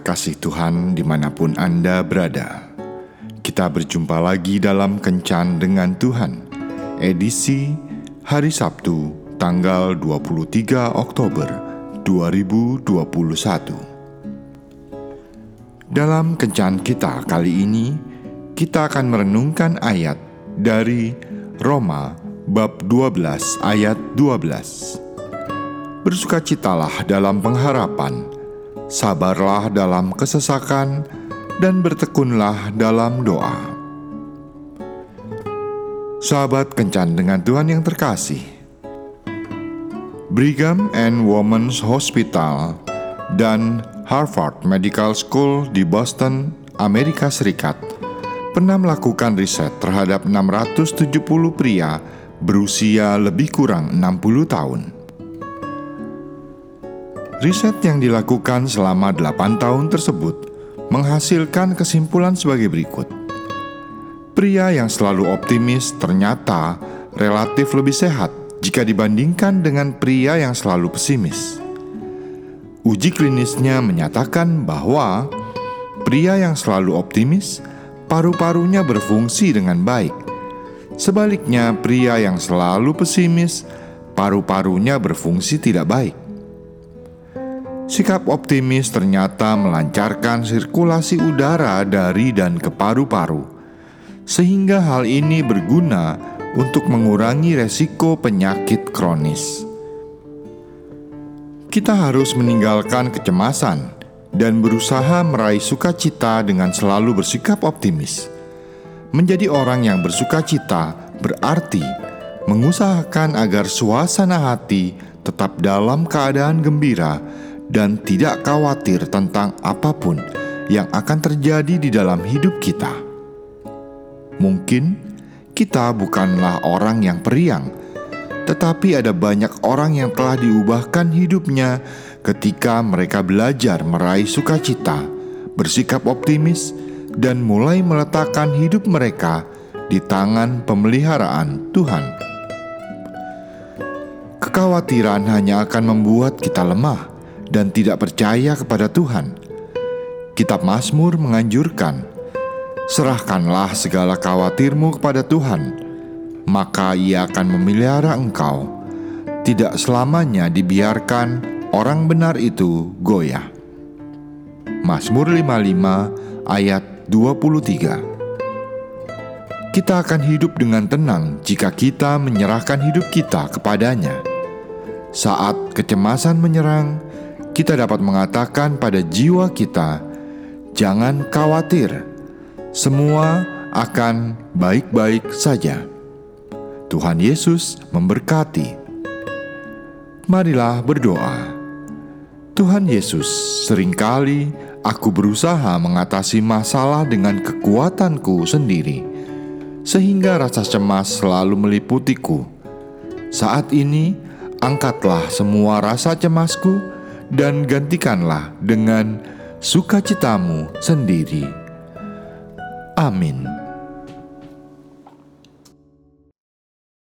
kasih Tuhan di mana pun Anda berada. Kita berjumpa lagi dalam Kencan dengan Tuhan, edisi hari Sabtu, tanggal 23 Oktober 2021. Dalam Kencan kita kali ini, kita akan merenungkan ayat dari Roma bab 12 ayat 12. Bersukacitalah dalam pengharapan, sabarlah dalam kesesakan, dan bertekunlah dalam doa. Sahabat kencan dengan Tuhan yang terkasih, Brigham and Women's Hospital dan Harvard Medical School di Boston, Amerika Serikat pernah melakukan riset terhadap 670 pria berusia lebih kurang 60 tahun. Riset yang dilakukan selama 8 tahun tersebut menghasilkan kesimpulan sebagai berikut. Pria yang selalu optimis ternyata relatif lebih sehat jika dibandingkan dengan pria yang selalu pesimis. Uji klinisnya menyatakan bahwa pria yang selalu optimis paru-parunya berfungsi dengan baik. Sebaliknya, pria yang selalu pesimis paru-parunya berfungsi tidak baik. Sikap optimis ternyata melancarkan sirkulasi udara dari dan ke paru-paru, sehingga hal ini berguna untuk mengurangi resiko penyakit kronis. Kita harus meninggalkan kecemasan dan berusaha meraih sukacita dengan selalu bersikap optimis. Menjadi orang yang bersukacita berarti mengusahakan agar suasana hati tetap dalam keadaan gembira dan tidak khawatir tentang apa pun yang akan terjadi di dalam hidup kita. Mungkin kita bukanlah orang yang periang, tetapi ada banyak orang yang telah diubahkan hidupnya ketika mereka belajar meraih sukacita, bersikap optimis, dan mulai meletakkan hidup mereka di tangan pemeliharaan Tuhan. Kekhawatiran hanya akan membuat kita lemah dan tidak percaya kepada Tuhan. Kitab Mazmur menganjurkan, "Serahkanlah segala khawatirmu kepada Tuhan, maka Ia akan memelihara engkau. Tidak selamanya dibiarkan orang benar itu goyah." Mazmur 55 ayat 23 Kita akan hidup dengan tenang jika kita menyerahkan hidup kita kepadanya. Saat kecemasan menyerang, kita dapat mengatakan pada jiwa kita, "Jangan khawatir, semua akan baik-baik saja." Tuhan Yesus memberkati. Marilah berdoa. Tuhan Yesus, sering kali aku berusaha mengatasi masalah dengan kekuatanku sendiri, sehingga rasa cemas selalu meliputiku. Saat ini, angkatlah semua rasa cemasku dan gantikanlah dengan sukacitamu sendiri. Amin.